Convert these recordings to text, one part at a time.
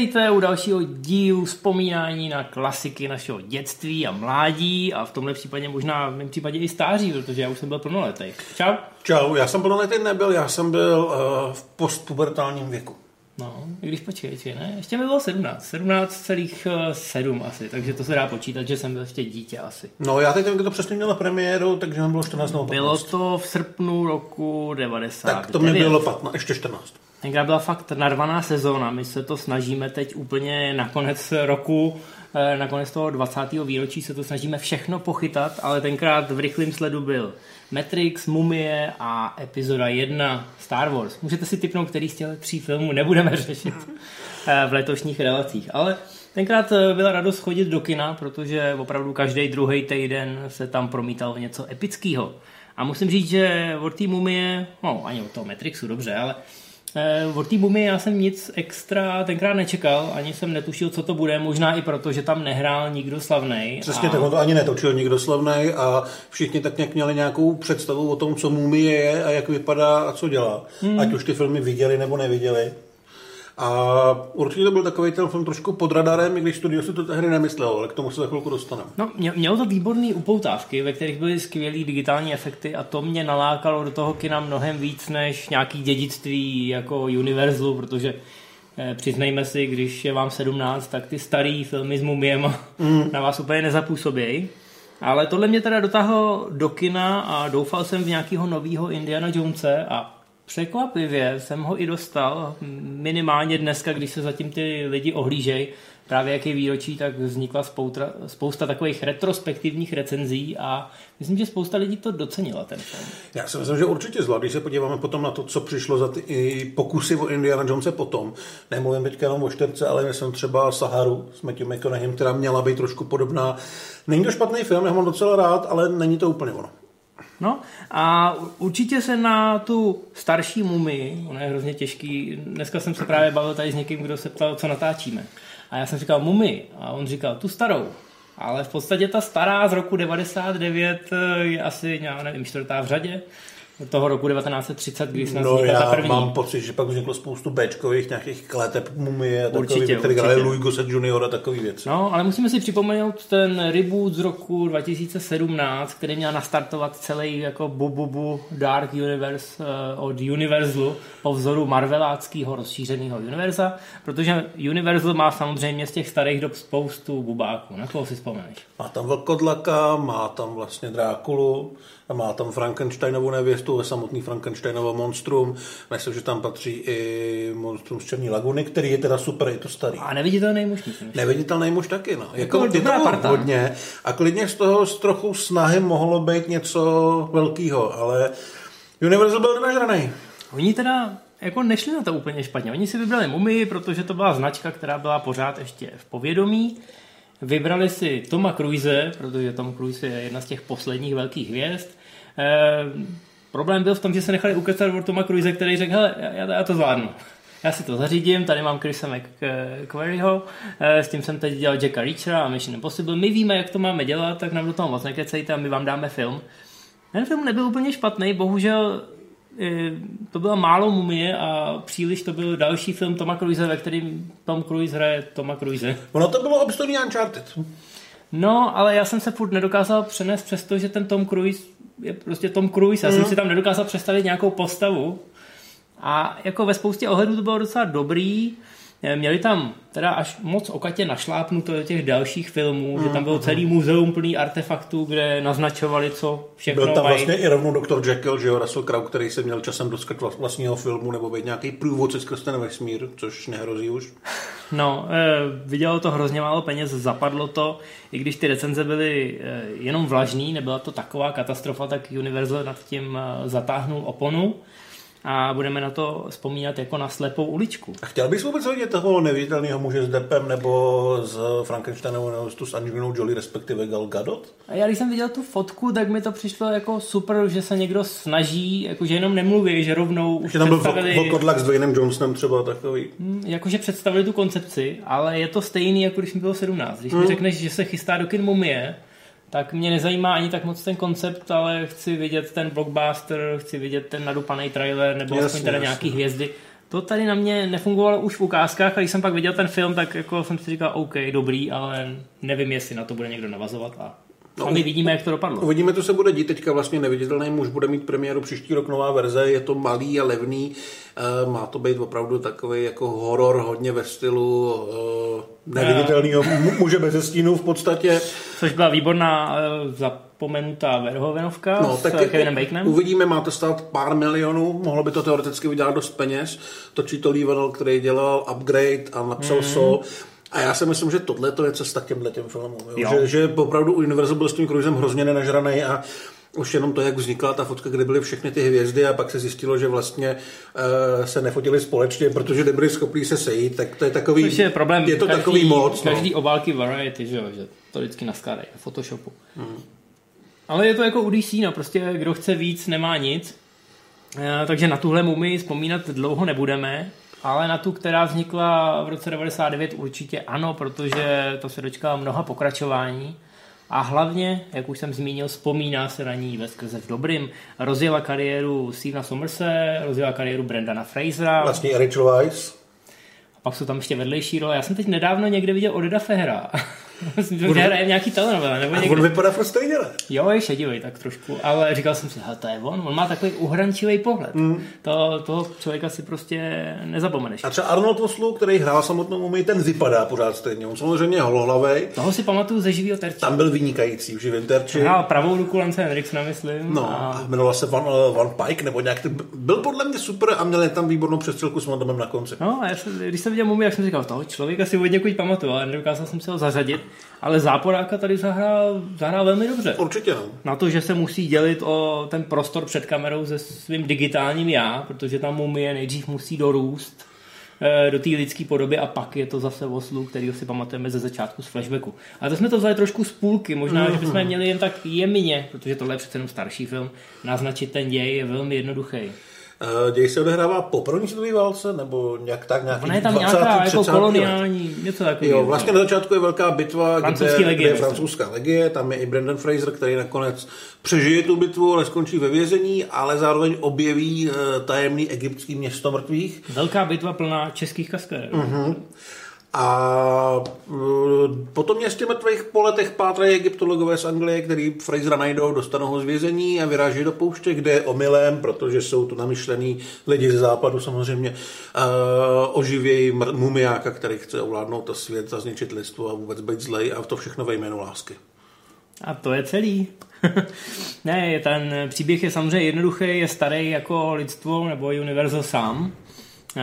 Vítejte u dalšího dílu vzpomínání na klasiky našeho dětství a mládí a v tomhle případě možná v mém případě i stáří, protože já už jsem byl plnoletý. Čau. Čau, já jsem plnoletý nebyl, já jsem byl uh, v postpubertálním věku. No, i když počkej, či ne? Ještě mi bylo 17, 17,7 asi, takže to se dá počítat, že jsem byl ještě dítě asi. No já teď nevím, to přesně mělo premiéru, takže mi bylo 14 nebo 15. Bylo to v srpnu roku 90. Tak to mi bylo 15, ještě 14. Tenkrát byla fakt narvaná sezóna, my se to snažíme teď úplně na konec roku, eh, na konec toho 20. výročí se to snažíme všechno pochytat, ale tenkrát v rychlém sledu byl Matrix, Mumie a epizoda 1 Star Wars. Můžete si typnout, který z těch tří filmů nebudeme řešit eh, v letošních relacích, ale tenkrát eh, byla radost chodit do kina, protože opravdu každý druhý týden se tam promítalo něco epického. A musím říct, že od té mumie, no ani od toho Matrixu, dobře, ale od té Bumy já jsem nic extra tenkrát nečekal, ani jsem netušil, co to bude, možná i proto, že tam nehrál nikdo slavný. Přesně a... tak, on to ani netočil nikdo slavný a všichni tak nějak měli nějakou představu o tom, co Mumie je a jak vypadá a co dělá. Hmm. Ať už ty filmy viděli nebo neviděli. A určitě to byl takový ten film trošku pod radarem, i když studio si to tehdy nemyslelo, ale k tomu se za chvilku dostaneme. No, mělo to výborné upoutávky, ve kterých byly skvělé digitální efekty a to mě nalákalo do toho kina mnohem víc než nějaký dědictví jako Universalu, protože eh, přiznejme si, když je vám 17, tak ty starý filmy s mumiem mm. na vás úplně nezapůsobějí. Ale tohle mě teda dotáhlo do kina a doufal jsem v nějakého nového Indiana Jonese a Překvapivě jsem ho i dostal, minimálně dneska, když se zatím ty lidi ohlížejí, právě jak je výročí, tak vznikla spousta, spousta takových retrospektivních recenzí a myslím, že spousta lidí to docenila ten film. Já si myslím, že určitě zvlášť, když se podíváme potom na to, co přišlo za ty pokusy o Indiana Jonese potom. Nemluvím teďka jenom o čtyřce, ale myslím třeba Saharu s Matthew McConaughey, která měla být trošku podobná. Není to špatný film, já mám docela rád, ale není to úplně ono. No a určitě se na tu starší mumii, ono je hrozně těžký, dneska jsem se právě bavil tady s někým, kdo se ptal, co natáčíme. A já jsem říkal mumii a on říkal tu starou. Ale v podstatě ta stará z roku 99 je asi, já nevím, čtvrtá v řadě toho roku 1930, když jsme no, já ta první. mám pocit, že pak vzniklo spoustu Bčkových nějakých kleteb mumie a takový, které hráli Louis Gossett Junior a takový věci. No, ale musíme si připomenout ten reboot z roku 2017, který měl nastartovat celý jako bububu Dark Universe uh, od Universalu po vzoru Marveláckého rozšířeného univerza, protože Universal má samozřejmě z těch starých dob spoustu bubáků. Na koho si vzpomeneš? Má tam Vlkodlaka, má tam vlastně Drákulu, a má tam Frankensteinovu nevěstu ve samotný Frankensteinovo monstrum. Myslím, že tam patří i monstrum z Černé laguny, který je teda super, je to starý. A neviditelný muž. Neviditelný muž taky, no. Jako, jako dobrá parta. hodně. A klidně z toho s trochu snahy mohlo být něco velkého, ale Universal byl nažraný. Oni teda jako nešli na to úplně špatně. Oni si vybrali Mumii, protože to byla značka, která byla pořád ještě v povědomí. Vybrali si Toma Cruise, protože Tom Cruise je jedna z těch posledních velkých hvězd. Eh, problém byl v tom, že se nechali ukecat od Toma Cruise, který řekl, hele, já, já to zvládnu. Já si to zařídím, tady mám Chrisa McQuarrieho, eh, s tím jsem teď dělal Jacka Reachera a Mission Impossible. My víme, jak to máme dělat, tak nám do toho moc nekecejte a my vám dáme film. Ten film nebyl úplně špatný, bohužel eh, to byla málo mumie a příliš to byl další film Toma Cruise, ve kterým Tom Cruise hraje Toma Cruise. Ono to bylo obstojný Uncharted. No, ale já jsem se furt nedokázal přenést přesto, že ten Tom Cruise je prostě Tom Cruise. Já mm. jsem si tam nedokázal představit nějakou postavu. A jako ve spoustě ohledů to bylo docela dobrý. Eh, měli tam teda až moc okatě našlápnuto do těch dalších filmů, mm, že tam bylo mm, celý muzeum plný artefaktů, kde naznačovali, co všechno Byl tam mají. vlastně i rovnou doktor Jekyll, že jo, Russell Crowe, který se měl časem dostat vlastního filmu nebo být nějaký průvodce skrz ten vesmír, což nehrozí už. No, e, vidělo to hrozně málo peněz, zapadlo to, i když ty recenze byly e, jenom vlažný, nebyla to taková katastrofa, tak Universal nad tím e, zatáhnul oponu a budeme na to vzpomínat jako na slepou uličku. A chtěl bys vůbec vidět toho neviditelného muže s Depem nebo s Frankensteinovou nebo s Angelinou Jolie, respektive Gal Gadot? A já když jsem viděl tu fotku, tak mi to přišlo jako super, že se někdo snaží, jakože jenom nemluví, že rovnou už tam představili... byl Kodlak s Dwaynem Johnsonem třeba takový. Hmm, jakože představili tu koncepci, ale je to stejný, jako když mi bylo 17. Když hmm. mi řekneš, že se chystá do kin mumie, tak mě nezajímá ani tak moc ten koncept, ale chci vidět ten blockbuster, chci vidět ten nadupaný trailer nebo jasně, aspoň teda jasně. nějaký hvězdy. To tady na mě nefungovalo už v ukázkách a když jsem pak viděl ten film, tak jako jsem si říkal, OK, dobrý, ale nevím, jestli na to bude někdo navazovat a No, a my vidíme, jak to dopadlo. Uvidíme, co se bude dít. Teďka vlastně neviditelný muž bude mít premiéru příští rok nová verze. Je to malý a levný. Eh, má to být opravdu takový jako horor, hodně ve stylu uh, neviditelného muže bez stínů v podstatě. Což byla výborná uh, zapomenutá Verhovenovka no, s tak Kevinem Baconem. Uvidíme, má to stát pár milionů, mohlo by to teoreticky vydělat dost peněz. Točí to Lee který dělal Upgrade a napsal mm. Soul. A já si myslím, že tohle to je cesta k těmhle těm filmům. Jo? Že, že opravdu Universal byl s tím Cruisem hrozně nenažraný a už jenom to, jak vznikla ta fotka, kde byly všechny ty hvězdy a pak se zjistilo, že vlastně uh, se nefotili společně, protože nebyli schopni se sejít, tak to je takový... Což je problém. Je to každý, takový moc. No. Každý no. obálky Variety, že, jo, že to vždycky naskládají v Photoshopu. Hmm. Ale je to jako u DC, no, prostě kdo chce víc, nemá nic. Uh, takže na tuhle mumii vzpomínat dlouho nebudeme. Ale na tu, která vznikla v roce 99 určitě ano, protože to se dočká mnoha pokračování. A hlavně, jak už jsem zmínil, vzpomíná se na ní ve skrze v dobrým. Rozjela kariéru Stevena Somerse, rozjela kariéru Brendana Frasera. Vlastně Rachel Weisz. A pak jsou tam ještě vedlejší role. Já jsem teď nedávno někde viděl Odeda Fehra. Myslím, že hraje nějaký telenovele. Nebo někde. on vypadá furt stejně? Jo, je šedivý tak trošku, ale říkal jsem si, to je on, on má takový uhrančivý pohled. Mm. To, toho člověka si prostě nezapomeneš. A třeba Arnold Oslu, který hrál samotnou mumii, ten vypadá pořád stejně. On samozřejmě holohlavej. Toho si pamatuju ze živého terče. Tam byl vynikající v živém terči. Hrál pravou ruku Lance Henriksona, myslím. No, a... jmenoval se Van, Van Pike, nebo nějak, byl podle mě super a měl tam výbornou přestřelku s Mondamem na konci. No, a já jsem, když jsem viděl mumii, jak jsem říkal, toho člověka si od někud pamatuju, ale nedokázal jsem si ho zařadit ale Záporáka tady zahrál, zahrál velmi dobře. Určitě. No. Na to, že se musí dělit o ten prostor před kamerou se svým digitálním já, protože tam mumie nejdřív musí dorůst eh, do té lidské podoby a pak je to zase oslu, který si pamatujeme ze začátku z flashbacku. A to jsme to vzali trošku z půlky, možná, mm-hmm. že bychom měli jen tak jemně, protože tohle je přece jenom starší film, naznačit ten děj je velmi jednoduchý. Uh, děj se odehrává po první světové válce, nebo nějak tak nějaký Ona je tam 20, nějaká jako koloniální, let. něco takového. Jo, vlastně na začátku je velká bitva, kde, legie, kde je francouzská legie, tam je i Brandon Fraser, který nakonec přežije tu bitvu, ale skončí ve vězení, ale zároveň objeví uh, tajemný egyptský město mrtvých. Velká bitva plná českých kaskadérů. Uh-huh. A e, po tom městě mrtvých po letech pátrají egyptologové z Anglie, který Frasera najdou, dostanou ho z vězení a vyráží do pouště, kde je omylem, protože jsou to namyšlený lidi ze západu samozřejmě, uh, oživějí mumiáka, který chce ovládnout to svět a zničit lidstvo a vůbec být zlej a to všechno ve jménu lásky. A to je celý. ne, ten příběh je samozřejmě jednoduchý, je starý jako lidstvo nebo univerzo sám. Eh,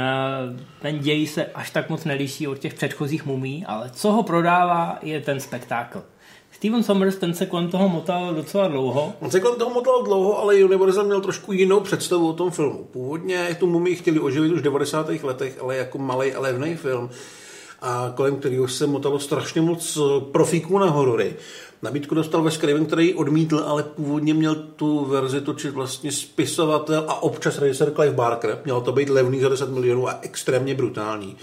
ten děj se až tak moc neliší od těch předchozích mumí, ale co ho prodává, je ten spektákl. Steven Sommers, ten se kolem toho motal docela dlouho. On se kolem toho motal dlouho, ale Universal měl trošku jinou představu o tom filmu. Původně tu mumii chtěli oživit už v 90. letech, ale jako malý a levný film a kolem kterého se motalo strašně moc profíků na horory. Nabídku dostal ve Scriven, který odmítl, ale původně měl tu verzi točit vlastně spisovatel a občas režisér Clive Barker. Mělo to být levný za 10 milionů a extrémně brutální.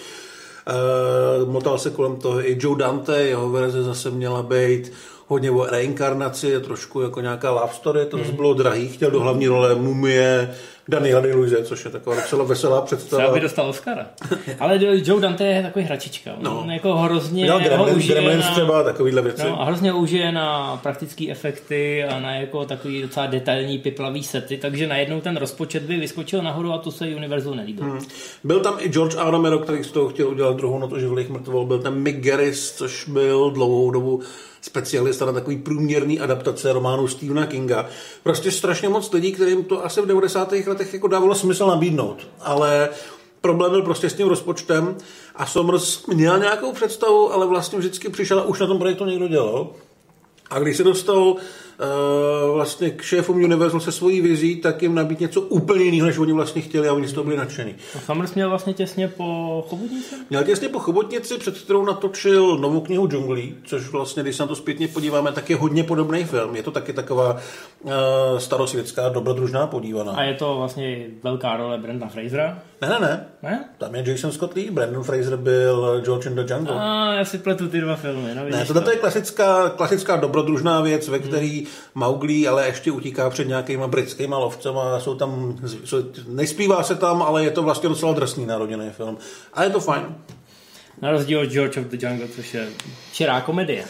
Uh, motal se kolem toho i Joe Dante, jeho verze zase měla být hodně o reinkarnaci, trošku jako nějaká love story, to mm. bylo drahý, chtěl do hlavní role mumie, Daniela Day což je taková docela veselá představa. Třeba by dostal Oscara. Ale Joe Dante je takový hračička. No. On jako hrozně no, Gremlins, ho užije Gremlins na, třeba, takovýhle věci. No, a hrozně užije na praktické efekty a na jako takový docela detailní piplavý sety, takže najednou ten rozpočet by vyskočil nahoru a to se Univerzu nelíbilo. Hmm. Byl tam i George A. Romero, který z toho chtěl udělat druhou notu živlých mrtvol. Byl tam Mick Garris, což byl dlouhou dobu specialista na takový průměrný adaptace románu Stephena Kinga. Prostě strašně moc lidí, kterým to asi v 90. letech jako dávalo smysl nabídnout. Ale problém byl prostě s tím rozpočtem a Somers měl nějakou představu, ale vlastně vždycky přišel a už na tom projektu někdo dělal. A když se dostal vlastně k šéfům Universal se svojí vizí, tak jim nabít něco úplně jiného, než oni vlastně chtěli a oni z toho byli nadšení. A Summers měl vlastně těsně po Chobotnici? Měl těsně po Chobotnici, před kterou natočil novou knihu Džunglí, což vlastně, když se na to zpětně podíváme, tak je hodně podobný film. Je to taky taková uh, starosvětská dobrodružná podívaná. A je to vlastně velká role Brenda Frasera? Ne, ne, ne. ne? Tam je Jason Scott Lee, Brandon Fraser byl George in the Jungle. A já si pletu ty dva filmy. No, ne, tohle to je klasická, klasická dobrodružná věc, ve který Mauglí, ale ještě utíká před nějakýma britskýma lovcema. Jsou tam, jsou, nespívá se tam, ale je to vlastně docela drsný naroděný film. A je to fajn. Na rozdíl od George of the Jungle, což je čirá komedie.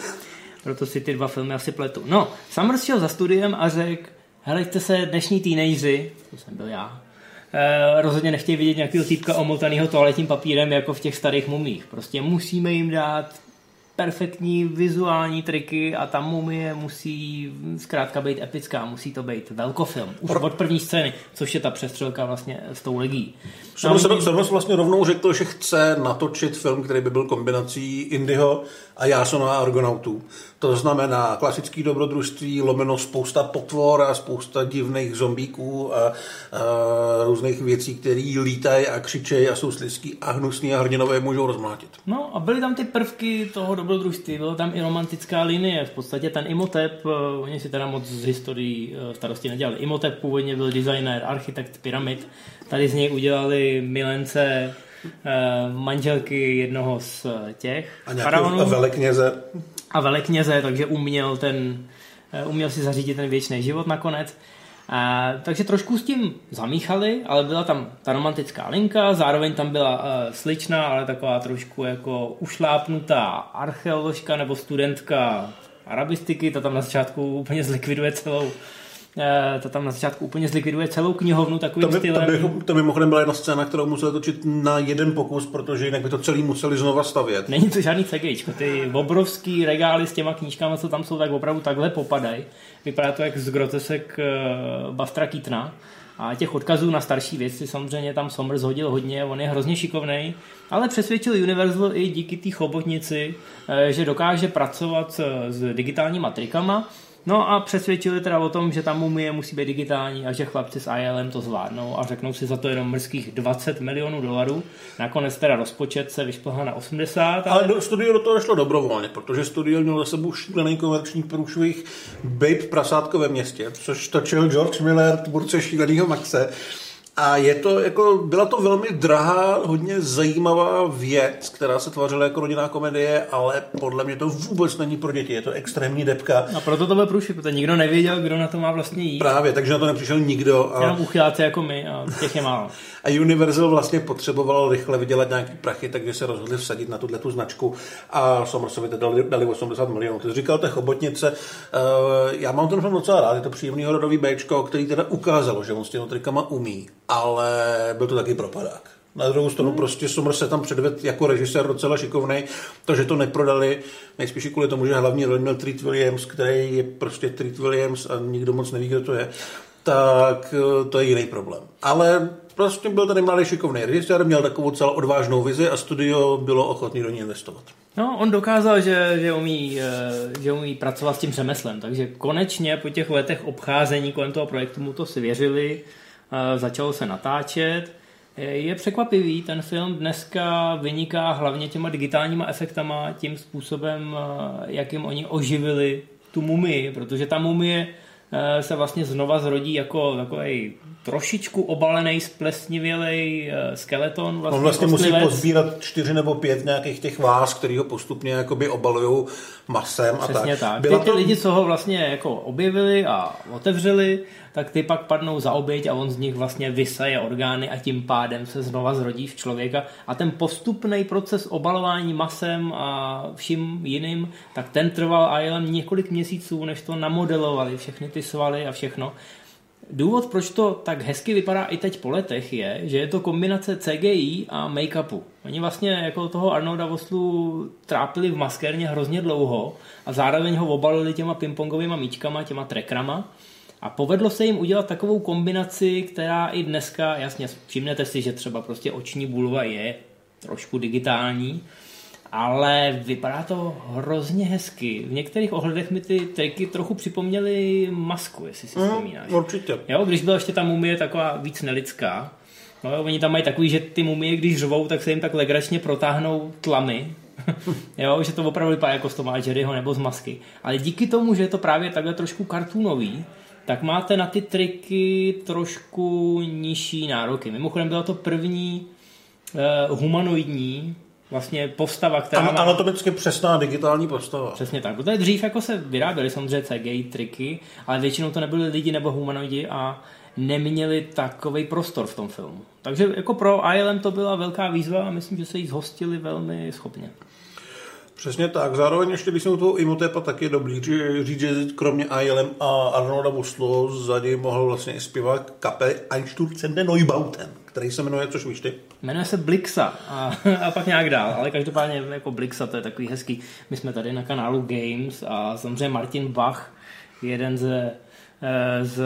Proto si ty dva filmy asi pletu. No, Summers šel za studiem a řekl, helejte se, dnešní teenageři, to jsem byl já, eh, rozhodně nechtějí vidět nějakého týpka omotaného toaletním papírem jako v těch starých mumích. Prostě musíme jim dát perfektní vizuální triky a ta mumie musí zkrátka být epická, musí to být velkofilm. Už od první scény, což je ta přestřelka vlastně s tou legí. Soros vlastně rovnou řekl, že chce natočit film, který by byl kombinací Indyho a Jasona a Argonautů. To znamená klasický dobrodružství, lomeno spousta potvor a spousta divných zombíků a, a různých věcí, které lítají a křičejí a jsou slizký a hnusný a hrdinové můžou rozmlátit. No a byly tam ty prvky toho dobrodružství, byla tam i romantická linie, v podstatě ten Imhotep, uh, oni si teda moc z historií uh, starosti nedělali. Imhotep původně byl designér, architekt pyramid, tady z něj udělali milence manželky jednoho z těch a faraonů. A velekněze. A velekněze, takže uměl, ten, uh, uměl si zařídit ten věčný život nakonec. A, takže trošku s tím zamíchali, ale byla tam ta romantická linka, zároveň tam byla uh, sličná, ale taková trošku jako ušlápnutá archeoložka nebo studentka arabistiky, ta tam na začátku úplně zlikviduje celou Eh, to tam na začátku úplně zlikviduje celou knihovnu takovým to by, stylem. To by, to by mimochodem byla jedna scéna, kterou museli točit na jeden pokus, protože jinak by to celý museli znova stavět. Není to žádný CGIčko. Ty obrovský regály s těma knížkami, co tam jsou, tak opravdu takhle popadají. Vypadá to jak z grotesek uh, Bastra Keatona. A těch odkazů na starší věci samozřejmě tam Somers hodil hodně, on je hrozně šikovný, ale přesvědčil Universal i díky té chobotnici, eh, že dokáže pracovat s digitálníma trikama No a přesvědčili teda o tom, že ta mumie musí být digitální a že chlapci s ILM to zvládnou a řeknou si za to jenom mrzkých 20 milionů dolarů. Nakonec teda rozpočet se vyšplhá na 80. Ale, ale do, studio do toho šlo dobrovolně, protože studio měl za sebou šílený komerční průšvih Babe prasátko ve městě, což točil George Miller, tvůrce šíleného Maxe a je to jako, byla to velmi drahá, hodně zajímavá věc, která se tvořila jako rodinná komedie, ale podle mě to vůbec není pro děti, je to extrémní depka. A proto to byl průšvih, protože nikdo nevěděl, kdo na to má vlastně jít. Právě, takže na to nepřišel nikdo. A... Jenom uchyláci jako my a těch je málo. a Universal vlastně potřeboval rychle vydělat nějaký prachy, takže se rozhodli vsadit na tuhle tu značku a Somersovi dali, dali 80 milionů. Ty jsi říkal té chobotnice, uh, já mám ten film docela rád, je to příjemný rodový Bčko, který teda ukázalo, že on s těmi trikama umí ale byl to taky propadák. Na druhou stranu hmm. prostě Sommer se tam předvedl jako režisér docela šikovný. To, že to neprodali, nejspíš kvůli tomu, že hlavní roli měl Treat Williams, který je prostě Treat Williams a nikdo moc neví, kdo to je, tak eh, to je jiný problém. Ale prostě byl tady mladý šikovný režisér, měl takovou celou odvážnou vizi a studio bylo ochotné do ní investovat. No, on dokázal, že, že, umí, eh, že umí pracovat s tím řemeslem, takže konečně po těch letech obcházení kolem toho projektu mu to svěřili začalo se natáčet. Je překvapivý, ten film dneska vyniká hlavně těma digitálníma efektama, tím způsobem, jakým oni oživili tu mumii, protože ta mumie Eh, se vlastně znova zrodí jako takový trošičku obalený, splesnivělej eh, skeleton. Vlastně On vlastně musí pozbírat čtyři nebo pět nějakých těch vás, který ho postupně jakoby obalují masem Přesně a tak. tak. Byla ty, ty to... lidi, co ho vlastně jako objevili a otevřeli, tak ty pak padnou za oběť a on z nich vlastně vysaje orgány a tím pádem se znova zrodí v člověka. A ten postupný proces obalování masem a vším jiným, tak ten trval a jen několik měsíců, než to namodelovali všechny ty svaly a všechno. Důvod, proč to tak hezky vypadá i teď po letech, je, že je to kombinace CGI a make-upu. Oni vlastně jako toho Arnolda Voslu trápili v maskérně hrozně dlouho a zároveň ho obalili těma pingpongovými míčkama, těma trekrama. A povedlo se jim udělat takovou kombinaci, která i dneska, jasně, všimnete si, že třeba prostě oční bulva je trošku digitální, ale vypadá to hrozně hezky. V některých ohledech mi ty triky trochu připomněly masku, jestli si mm, vzpomínáš. Určitě. Jo, když byla ještě ta mumie taková víc nelidská, no, oni tam mají takový, že ty mumie, když řvou, tak se jim tak legračně protáhnou tlamy, jo, že to opravdu vypadá jako z Tomáš Jerryho nebo z masky. Ale díky tomu, že je to právě takhle trošku kartunový, tak máte na ty triky trošku nižší nároky. Mimochodem byla to první uh, humanoidní vlastně postava, která Ano, má... anatomicky přesná digitální postava. Přesně tak, protože dřív jako se vyráběly samozřejmě CGI triky, ale většinou to nebyly lidi nebo humanoidi a neměli takový prostor v tom filmu. Takže jako pro ILM to byla velká výzva a myslím, že se jí zhostili velmi schopně. Přesně tak. Zároveň ještě, když jsem u toho Imotepa, tak je dobrý říct, že kromě ILM a Arnolda Buslo za něj mohl vlastně i zpívat kapely Einstürzende Neubauten, který se jmenuje, což víš ty? Jmenuje se Blixa a, a pak nějak dál, ale každopádně jako Blixa to je takový hezký. My jsme tady na kanálu Games a samozřejmě Martin Bach, jeden ze z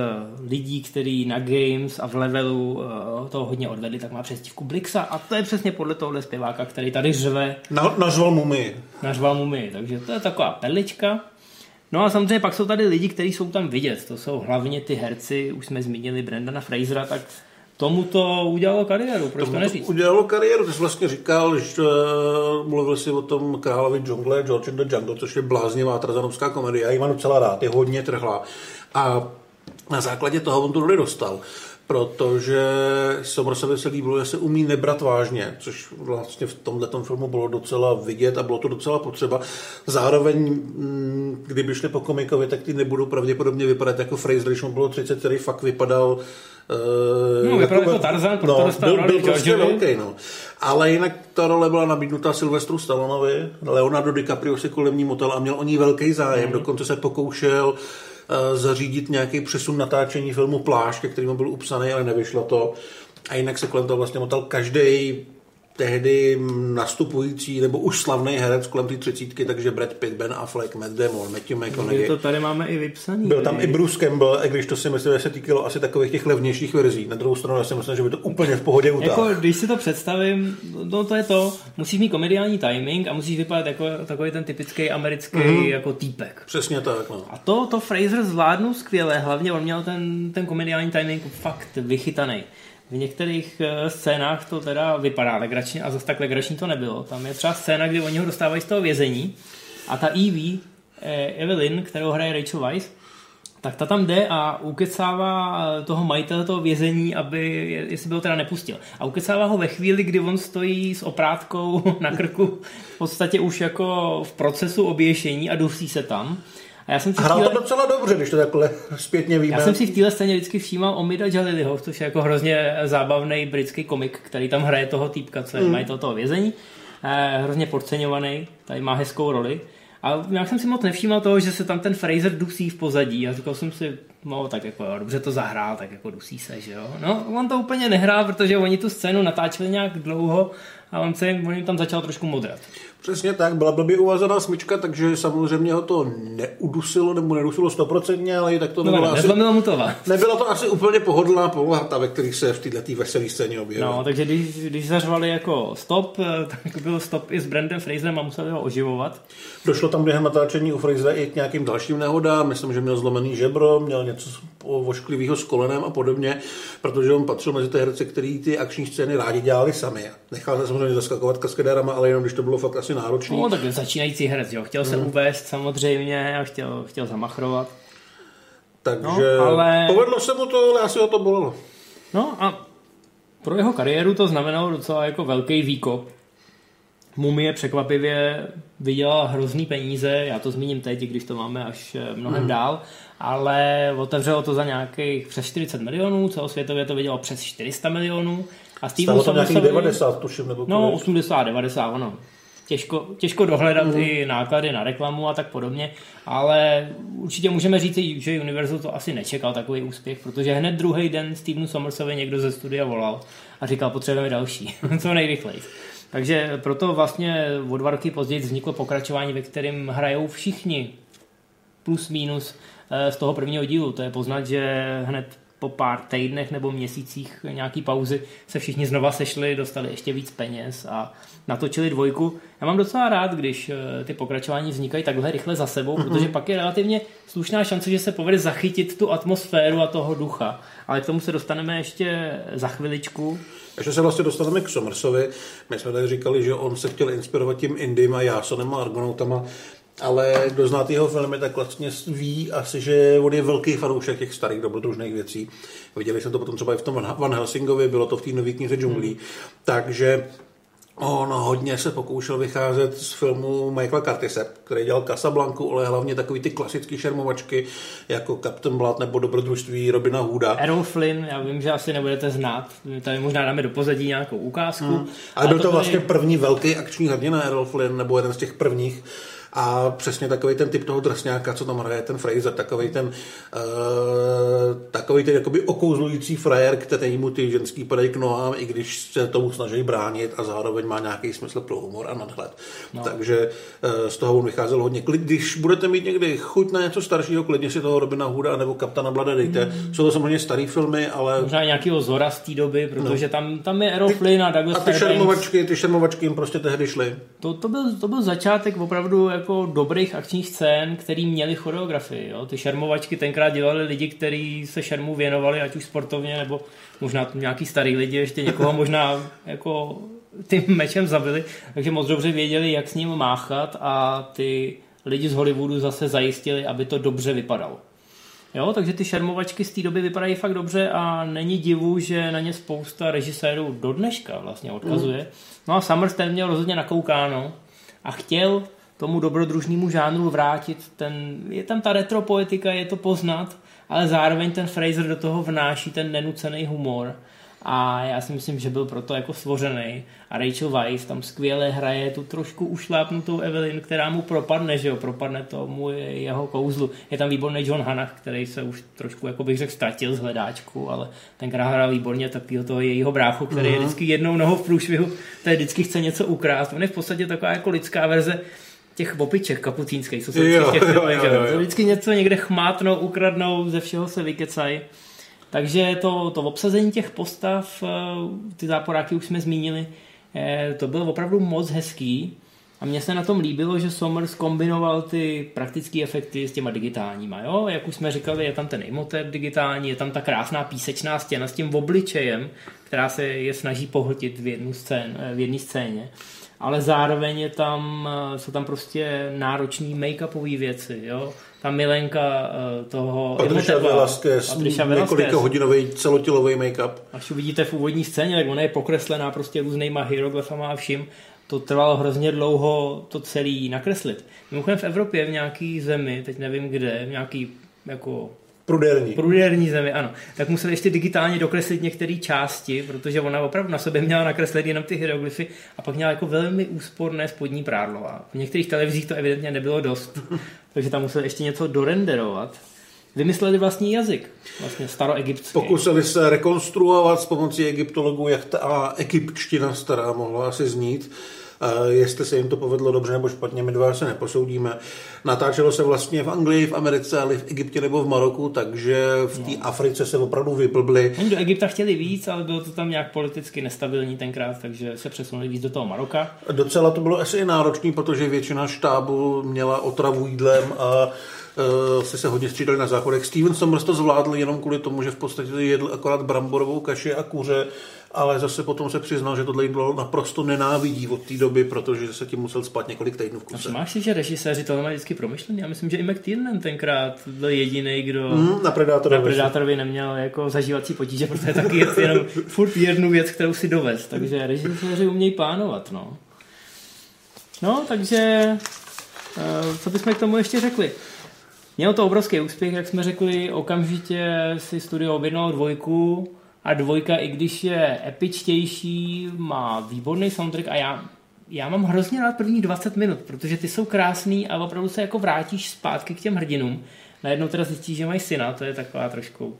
lidí, který na Games a v levelu eh, toho hodně odvedli, tak má přestivku Blixa a to je přesně podle tohohle zpěváka, který tady řve Na, nazval mumii. nařval mu my, takže to je taková perlička. No a samozřejmě pak jsou tady lidi, kteří jsou tam vidět, to jsou hlavně ty herci, už jsme zmínili Brandana Frasera, tak tomu to udělalo kariéru, proč to Tomu neříct? to udělalo kariéru. Ty jsi vlastně říkal, že eh, mluvil si o tom královi džungle, George in the Jungle, což je bláznivá trazanovská komedie. Já ji mám docela rád, je hodně trhlá. A na základě toho on tu roli dostal. Protože Somersovi se líbilo, že se umí nebrat vážně, což vlastně v tomhle filmu bylo docela vidět a bylo to docela potřeba. Zároveň, mm, kdyby šli po komikovi, tak ty nebudou pravděpodobně vypadat jako Fraser, když mu bylo 30, který fakt vypadal eh, No, vypadal jako Tarzan, proto dostal byl, byl prostě velký, no. Ale jinak ta role byla nabídnuta Silvestru Stallonovi, Leonardo DiCaprio si kolem ní motal a měl o ní velký zájem. Mm. Dokonce se pokoušel uh, zařídit nějaký přesun natáčení filmu Pláž, ke kterému byl upsaný, ale nevyšlo to. A jinak se kolem toho vlastně motal každý tehdy nastupující nebo už slavný herec kolem té třicítky, takže Brad Pitt, Ben Affleck, Matt Damon, Matthew McConaughey. to tady máme i vypsaný. Byl tam i Bruce Campbell, i když to si myslím, že se týkalo asi takových těch levnějších verzí. Na druhou stranu já si myslím, že by to úplně v pohodě utáhl. Jako, když si to představím, no to je to, musíš mít komediální timing a musíš vypadat jako takový ten typický americký Mhm. mm-hmm. jako týpek. Přesně tak, no. A to, to Fraser zvládnul skvěle, hlavně on měl ten, ten komediální timing fakt vychytaný. V některých eh, scénách to teda vypadá legračně a zase tak legrační to nebylo. Tam je třeba scéna, kdy oni ho dostávají z toho vězení a ta Evie, eh, Evelyn, kterou hraje Rachel Weisz, tak ta tam jde a ukecává eh, toho majitele toho vězení, aby, jestli by ho teda nepustil. A ukecává ho ve chvíli, kdy on stojí s oprátkou na krku, v podstatě už jako v procesu oběšení a dusí se tam. A já jsem si v Hrál téhle- to docela dobře, když to takhle zpětně víme. já jsem si v téhle scéně vždycky všímal Omida Jaliliho, což je jako hrozně zábavný britský komik, který tam hraje toho týpka, co je mm. majitel toho vězení. Eh, hrozně podceňovaný, tady má hezkou roli. A já jsem si moc nevšímal toho, že se tam ten Fraser dusí v pozadí a říkal jsem si, no tak jako jo, dobře to zahrál, tak jako dusí se, že jo. No, on to úplně nehrál, protože oni tu scénu natáčeli nějak dlouho a on, se, on jim tam začal trošku modrat. Přesně tak, byla blbě uvazená smyčka, takže samozřejmě ho to neudusilo nebo nedusilo stoprocentně, ale i tak to No, nebylo no asi... mu to vás. Nebyla to asi úplně pohodlná poloha, ta, ve kterých se v této veselé scéně objevil. No, takže když, když zařvali jako stop, eh, tak byl stop i s Brandem Fraserem a museli ho oživovat. Došlo tam během natáčení u Frasera i k nějakým dalším nehodám. Myslím, že měl zlomený žebro, měl něco vošklivého s kolenem a podobně, protože on patřil mezi ty herce, který ty akční scény rádi dělali sami. Nechal se samozřejmě zaskakovat kaskadérama, ale jenom když to bylo fakt asi náročné. No, tak začínající herec, jo. Chtěl se Mhm. uvést samozřejmě a chtěl, chtěl zamachrovat. Takže No, ale- povedlo se mu to, ale asi ho to bolelo. No a pro jeho kariéru to znamenalo docela jako velký výkop. Mumie překvapivě vydělala hrozný peníze, já to zmíním teď, když to máme až eh, mnohem mm. dál, ale otevřelo to za nějakých přes 40 milionů, celosvětově to vydělalo přes 400 milionů. A Stevenu Stalo to nějakých Somersovi- 90, tuším, nebo No, kolik. 80, 90, ono. Těžko, těžko dohledat mm. i náklady na reklamu a tak podobně, ale určitě můžeme říct, že Universal to asi nečekal takový úspěch, protože hned druhý den Stevenu Somersovi někdo ze studia volal a říkal, potřebujeme další, co nejrychleji. Takže proto vlastně o dva roky později vzniklo pokračování, ve kterém hrajou všichni plus minus z toho prvního dílu. To je poznat, že hned po pár týdnech nebo měsících nějaký pauzy se všichni znova sešli, dostali ještě víc peněz a natočili dvojku. Já mám docela rád, když eh, ty pokračování vznikají takhle rychle za sebou, mm-hmm. protože pak je relativně slušná šance, že se povede zachytit tu atmosféru a toho ducha. Ale k tomu se dostaneme ještě za chviličku. Ještě se vlastně dostaneme k Somersovi. My jsme tady říkali, že on se chtěl inspirovat tím Indym a Jásonem a Argonautama, ale kdo zná ty jeho filmy, tak vlastně ví asi, že on je velký fanoušek těch starých dobrodružných věcí. Viděli jsme to potom třeba i v tom Van Helsingovi, bylo to v té nové knize džunglí. Takže On hodně se pokoušel vycházet z filmu Michaela Curtise, který dělal Casablanku, ale hlavně takový ty klasické šermovačky, jako Captain Blood nebo Dobrodružství Robina Hooda. Errol Flynn, já vím, že asi nebudete znát, my tady možná dáme do pozadí nějakou ukázku. Hmm. Ale, ale byl to, to vlastně první velký akční hrdina Errol Flynn, nebo jeden z těch prvních a přesně takový ten typ toho drsňáka, co tam hraje ten Fraser, takový ten, uh, takový ten jakoby okouzlující frajer, který mu ty ženský padají k nohám, i když se tomu snaží bránit a zároveň má nějaký smysl pro humor a nadhled. No. Takže uh, z toho on vycházel hodně. Když budete mít někdy chuť na něco staršího, klidně si toho Robina Hooda nebo Kaptana Blada dejte. Mm. Jsou to samozřejmě staré filmy, ale... Možná nějakého Zora z té doby, protože no. tam, tam je Errol Flynn a Douglas A ty šermovačky, ty šermovačky jim prostě tehdy šly. To, to, byl, to byl začátek opravdu jako dobrých akčních scén, který měli choreografii. Jo? Ty šermovačky tenkrát dělali lidi, kteří se šermu věnovali, ať už sportovně, nebo možná nějaký starý lidi, ještě někoho možná jako tím mečem zabili, takže moc dobře věděli, jak s ním máchat a ty lidi z Hollywoodu zase zajistili, aby to dobře vypadalo. Jo, takže ty šermovačky z té doby vypadají fakt dobře a není divu, že na ně spousta režisérů do dneška vlastně odkazuje. Mm. No a Summers ten měl rozhodně nakoukáno a chtěl tomu dobrodružnému žánru vrátit. Ten, je tam ta retropoetika, je to poznat, ale zároveň ten Fraser do toho vnáší ten nenucený humor. A já si myslím, že byl proto jako stvořený. A Rachel Weisz tam skvěle hraje tu trošku ušlápnutou Evelyn, která mu propadne, že jo, propadne tomu jeho kouzlu. Je tam výborný John Hannah, který se už trošku, jako bych řekl, ztratil z hledáčku, ale tenkrát hrál výborně takového toho jejího bráchu, který uh-huh. je mhm. vždycky jednou nohou v průšvihu, který vždycky chce něco ukrást. On je v podstatě taková jako lidská verze těch opiček kapucínských, co se jo, těch jo, jo, jo, jo. Vždycky něco někde chmátnou, ukradnou, ze všeho se vykecají. Takže to, to obsazení těch postav, eh, ty záporáky už jsme zmínili, eh, to bylo opravdu moc hezký. A mně se na tom líbilo, že Somers kombinoval ty praktické efekty s těma digitálníma. Jo? Jak už jsme říkali, je tam ten emotet digitální, je tam ta krásná písečná stěna s tím obličejem, která se je snaží pohltit v, jednu scén, eh, v jedné scéně ale zároveň je tam, eh, jsou tam prostě náročný make-upové věci, jo. Ta milenka eh, toho Patricia Velasquez, několika hodinový celotělový make-up. Až uvidíte v úvodní scéně, tak ona je pokreslená prostě různýma hieroglyfama a vším. To trvalo hrozně dlouho to celý nakreslit. Mimochodem v Evropě, v nějaký zemi, teď nevím kde, v nějaký jako Pruderní. Pruderní zemi, ano. Tak museli ještě digitálně dokreslit některé části, protože ona opravdu na sobě měla nakreslit jenom ty hieroglyfy a pak měla jako velmi úsporné spodní prádlo. A v některých televizích to evidentně nebylo dost, takže tam museli ještě něco dorenderovat. Vymysleli vlastní jazyk, vlastně staroegyptský. Pokusili se rekonstruovat s pomocí egyptologů, jak ta egyptština stará mohla asi znít. Jestli se jim to povedlo dobře nebo špatně, my dva se neposoudíme. Natáčelo se vlastně v Anglii, v Americe, ale v Egyptě nebo v Maroku, takže v té no. Africe se opravdu vyblbli. Oni do Egypta chtěli víc, ale bylo to tam nějak politicky nestabilní tenkrát, takže se přesunuli víc do toho Maroka. Docela to bylo asi náročný, protože většina štábu měla otravu jídlem a uh, si se hodně střídali na záchodech. Steven Sommers to zvládl jenom kvůli tomu, že v podstatě jedl akorát bramborovou kaši a kuře ale zase potom se přiznal, že tohle jídlo naprosto nenávidí od té doby, protože se tím musel spát několik týdnů v kuse. Máš si, že režiséři to mají vždycky promyšlený? Já myslím, že i McTiernan tenkrát byl jediný, kdo mm, na, Predátorovi. na Predátorovi neměl jako zažívací potíže, protože taky je jenom furt jednu věc, kterou si dovez. Takže režiséři umějí plánovat. No, no takže eh, co bychom k tomu ještě řekli? Mělo to obrovský úspěch, jak jsme řekli, okamžitě si studio objednalo dvojku, a dvojka, i když je epičtější, má výborný soundtrack a já, já mám hrozně rád první 20 minut, protože ty jsou krásný a opravdu se jako vrátíš zpátky k těm hrdinům. Najednou teda zjistíš, že mají syna, to je taková trošku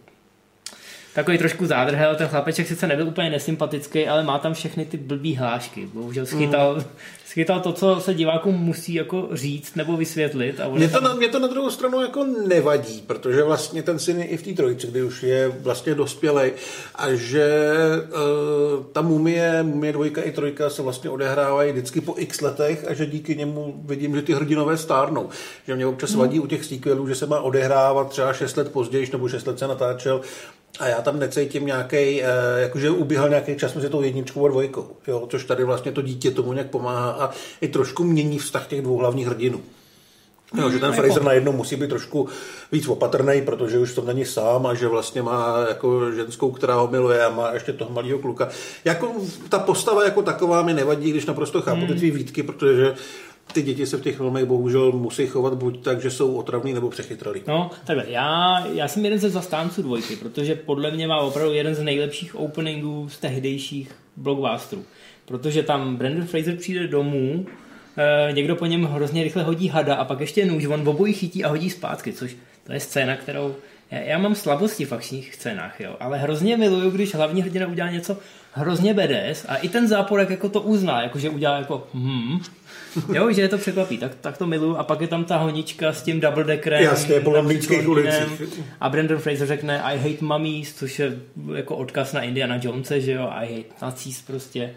takový trošku zádrhel, ten chlapeček sice nebyl úplně nesympatický, ale má tam všechny ty blbý hlášky. Bohužel schytal, mm. Schytal to, co se divákům musí jako říct nebo vysvětlit. A mě, to tam... na, mě to na druhou stranu jako nevadí, protože vlastně ten syn je i v té trojici, kdy už je vlastně dospělý a že uh, ta mumie, mumie dvojka i trojka se vlastně odehrávají vždycky po x letech a že díky němu vidím, že ty hrdinové stárnou. Že mě občas mm. vadí u těch sequelů, že se má odehrávat třeba 6 let později nebo 6 let se natáčel a já tam necítím nějaký, eh, jakože ubíhal nějaký čas mezi tou jedničkou a dvojkou, jo, což tady vlastně to dítě tomu nějak pomáhá a i trošku mění vztah těch dvou hlavních hrdinů. No, že ten jako- Fraser najednou musí být trošku víc opatrný, protože už to není sám a že vlastně má jako ženskou, která ho miluje a má ještě toho malého kluka. Jako ta postava jako taková mi nevadí, když naprosto chápu ty tvý výtky, protože ty děti se v těch filmech bohužel musí chovat buď tak, že jsou otravný nebo přechytralý. No, takhle, já, já jsem jeden ze zastánců dvojky, protože podle mě má opravdu jeden z nejlepších openingů z tehdejších blockbusterů. Protože tam Brandon Fraser přijde domů, eh, někdo po něm hrozně rychle hodí hada a pak ještě nůž, on obojí chytí a hodí zpátky, což to je scéna, kterou já, já mám slabosti v akčních scénách, jo, ale hrozně miluju, když hlavní hrdina udělá něco hrozně bedes a i ten záporek jako to uzná, jakože udělá jako hmm, jo, že je to překvapí, tak, tak to miluju a pak je tam ta honička s tím double deckerem. Jasně, po londýnských ulicích. A Brandon Fraser řekne I hate mummies, což je jako odkaz na Indiana Jonese, že jo, I hate nacis prostě.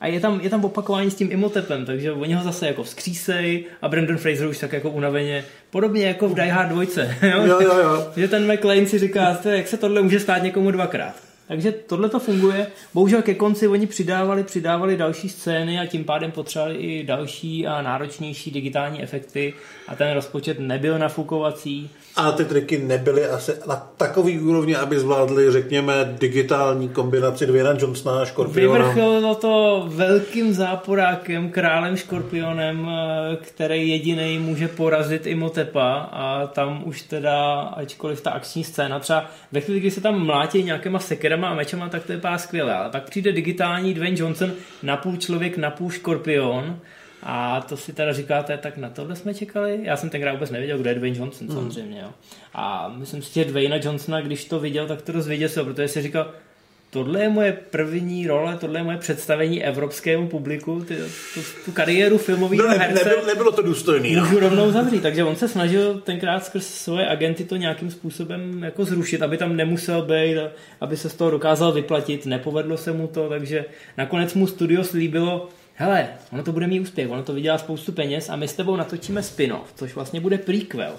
A je tam, je tam opakování s tím imotepem, takže oni ho zase jako vzkřísej a Brandon Fraser už tak jako unaveně, podobně jako v Die Hard 2, jo? Jo, jo, jo. že ten McLean si říká, "Ty, jak se tohle může stát někomu dvakrát. Takže tohle to funguje. Bohužel ke konci oni přidávali, přidávali další scény a tím pádem potřebovali i další a náročnější digitální efekty a ten rozpočet nebyl nafukovací. A ty triky nebyly asi na takový úrovni, aby zvládli, řekněme, digitální kombinaci Dwayna Johnsona a Škorpiona. Vyvrcholilo to velkým záporákem, králem škorpionem, který jediný může porazit Imotepa a tam už teda, ačkoliv ta akční scéna, třeba ve chvíli, kdy se tam mlátí nějakýma sekerama a mečema, tak to je pár skvělé, ale pak přijde digitální Dwayne Johnson, napůl člověk, napůl škorpion a to si teda říkáte, tak na tohle jsme čekali. Já jsem tenkrát vůbec nevěděl, kdo je Dwayne Johnson, samozřejmě. Jo. A myslím si, že Dwayna Johnsona, když to viděl, tak to dost věděl, protože si říkal, tohle je moje první role, tohle je moje představení evropskému publiku, ty, tu, tu kariéru filmového No, ne, herce nebylo, nebylo to důstojný. No. můžu rovnou zavřít. Takže on se snažil tenkrát skrz svoje agenty to nějakým způsobem jako zrušit, aby tam nemusel být, aby se z toho dokázal vyplatit. Nepovedlo se mu to, takže nakonec mu studio slíbilo, hele, ono to bude mít úspěch, ono to vydělá spoustu peněz a my s tebou natočíme spin-off, což vlastně bude prequel.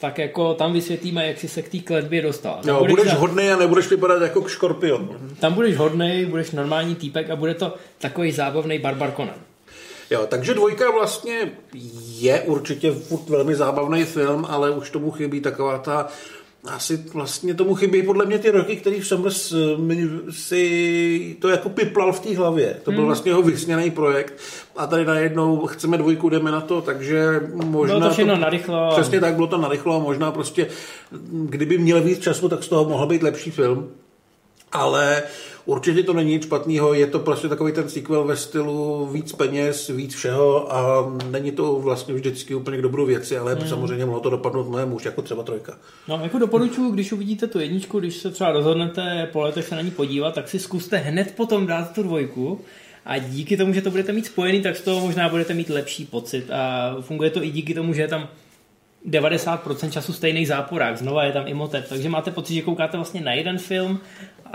Tak jako tam vysvětlíme, jak jsi se k té kletbě dostal. Tam Jo, budeš za- hodný a nebudeš vypadat jako škorpion. tam budeš hodnej, budeš normální týpek a bude to takový zábavný Barbar Conan. Jo, takže dvojka vlastně je určitě furt velmi zábavný film, ale už tomu chybí taková ta asi vlastně tomu chybí podle mě ty roky, který v tomhle si to jako piplal v té hlavě. To byl Hmm. vlastně jeho vysněný projekt a tady najednou chceme dvojku, jdeme na to, takže možná... Bylo to všechno narychlo. Přesně tak, bylo to narychlo a možná prostě, kdyby měl víc času, tak z toho mohl být lepší film. Ale určitě to není nic špatného, je to prostě takový ten sequel ve stylu víc peněz, víc všeho a není to vlastně vždycky úplně k dobru věci, ale hmm. samozřejmě mohlo to dopadnout mnohem už, jako třeba trojka. No, jako doporučuji, když uvidíte tu jedničku, když se třeba rozhodnete po letech se na ní podívat, tak si zkuste hned potom dát tu dvojku a díky tomu, že to budete mít spojený, tak z toho možná budete mít lepší pocit a funguje to i díky tomu, že je tam 90% času stejný záporák, znova je tam Imhotep, takže máte pocit, že koukáte vlastně na jeden film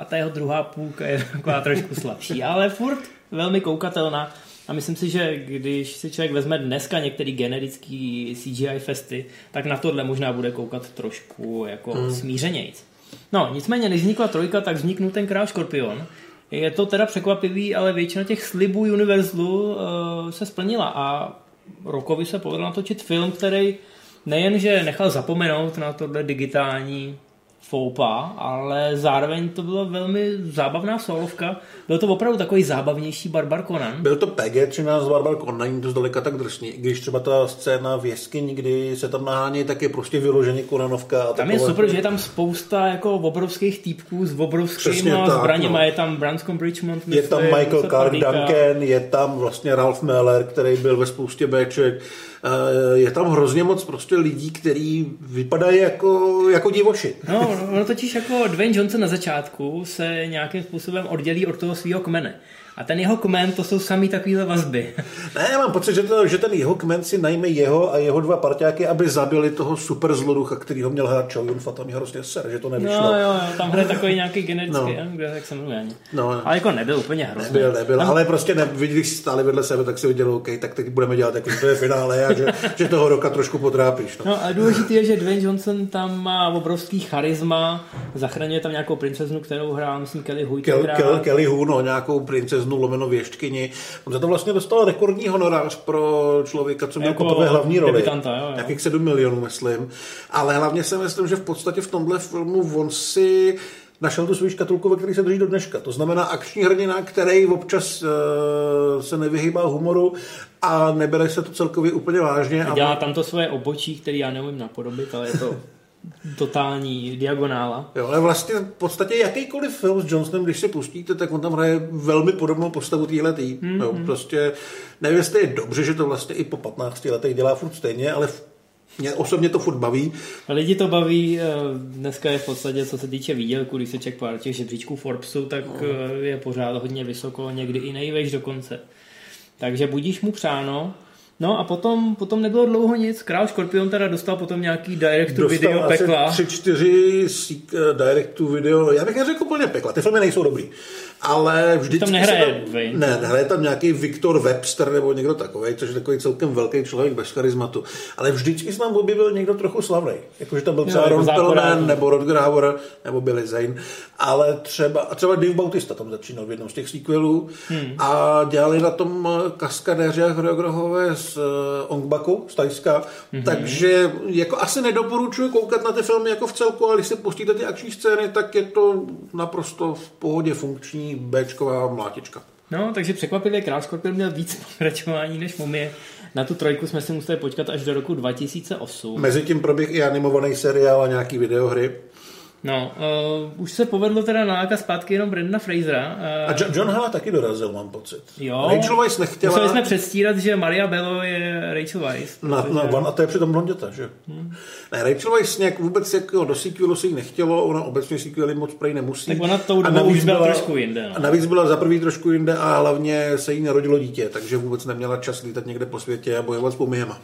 a ta jeho druhá půlka je taková trošku slabší, ale furt velmi koukatelná a myslím si, že když si člověk vezme dneska některý generický CGI festy, tak na tohle možná bude koukat trošku jako hmm. smířenějc. No, nicméně, než vznikla trojka, tak vzniknul ten král Škorpion. Je to teda překvapivý, ale většina těch slibů Universalu uh, se splnila a Rokovi se povedlo natočit film, který nejenže nechal zapomenout na tohle digitální foupa, ale zároveň to byla velmi zábavná solovka. Byl to opravdu takový zábavnější Barbar Conan. Byl to PG-13 z Barbar Conan, není to zdaleka tak drsný, když třeba ta scéna v jeskyni, kdy se tam nahání, tak je prostě vyloženě Konanovka. A Tam je super, že je tam spousta jako obrovských týpků s tak, zbraněma. no. Je tam Branscombe Richmond, Je tam Michael Clark. Duncan, je tam vlastně Ralph Meller, který byl ve spoustě Bček. Eh, Je tam hrozně moc prostě lidí, kteří vypadají jako, jako divoši. No, no, totiž jako Dwayne Johnson na začátku se nějakým způsobem oddělí od toho svého kmene. A ten jeho kmen, to jsou samý takovýhle vazby. Ne, já mám pocit, že, to, že ten jeho kmen si najme jeho a jeho dva parťáky, aby zabili toho super zloducha, který ho měl hrát Chow Yun-fat, tam mě hrozně ser, že to nevyšlo. No jo, jo, tam hraje takový nějaký generický, No. kde, jak se jmenuje ani. No. Ale jako nebyl úplně hrozný. Nebyl, nebyl, ale prostě ne, když si stáli vedle sebe, tak si viděl, OK, tak teď budeme dělat jako, to je finále a že, že toho roka trošku potrápíš. No. No a důležité je, že Dwayne Johnson tam má obrovský charisma, zachraňuje tam nějakou princeznu, kterou hrál, myslím, Kelly Hu. Kel. Kel, Kelly Hu, no, nějakou princeznu princeznu lomeno věštkyni. On za to vlastně dostal rekordní honorář pro člověka, co měl jako poprvé hlavní roli. Jo, jo. Jakých 7 milionů, myslím. Ale hlavně si myslím, že v podstatě v tomhle filmu on si našel tu svou škatulku, ve které se drží do dneška. To znamená akční hrdina, který občas uh, se nevyhýbá humoru a nebere se to celkově úplně vážně. A dělá tam to svoje obočí, který já neumím napodobit, ale je to totální diagonála. Jo, ale vlastně v podstatě jakýkoliv film s Johnsonem, když se pustíte, tak on tam hraje velmi podobnou postavu téhle tý. Mm-hmm. Jo, prostě nevím, jestli je dobře, že to vlastně i po 15 letech dělá furt stejně, ale mě osobně to furt baví. Lidi to baví, eh, dneska je v podstatě, co se týče výdělku, když se ček pár těch žebříčků Forbesu, tak no. Eh, je pořád hodně vysoko, někdy i nejvejš dokonce. Takže budíš mu přáno, No a potom, potom nebylo dlouho nic. Král Škorpion teda dostal potom nějaký direct to video pekla. tři, čtyři eh, direct to video, já bych neřekl úplně pekla, ty filmy nejsou dobrý ale vždycky tam nehraje tam, Ne, nehraje tam nějaký Viktor Webster nebo někdo takový, což je takový celkem velký člověk bez charizmatu. Ale vždycky se tam objevil někdo trochu slavný. Jakože tam byl třeba Ron Perlman, nebo Rodger Hauer, nebo Billy Zane. Ale třeba, a třeba Dave Bautista tam začínal v jednom z těch sequelů hmm. a dělali na tom kaskadéři a choreografové z uh, Ongbaku, z Tajska. Hmm. Takže jako asi nedoporučuji koukat na ty filmy jako v celku, ale když si pustíte ty akční scény, tak je to naprosto v pohodě funkční Bčková mlátička. No, takže překvapivě Král Skorpion měl víc pokračování než Mumie. Na tu trojku jsme si museli počkat až do roku 2008. Mezitím proběh i animovaný seriál a nějaký videohry. No, uh, už se povedlo teda nalákat zpátky jenom Brenda Frasera. Uh, a John, John Halla taky dorazil, mám pocit. Jo. Rachel Weisz nechtěla... Museli jsme předstírat, že Maria Bello je Rachel Weisz. Na, na, a to je přitom blonděta, že? Hmm. Ne, Rachel Weisz nějak vůbec jako do sequelu si nechtělo, ona obecně sequely moc prej nemusí. Tak ona tou dobou už byla, byla trošku jinde. No. A navíc byla za prvý trošku jinde a hlavně se jí narodilo dítě, takže vůbec neměla čas lítat někde po světě a bojovat s pomyhema.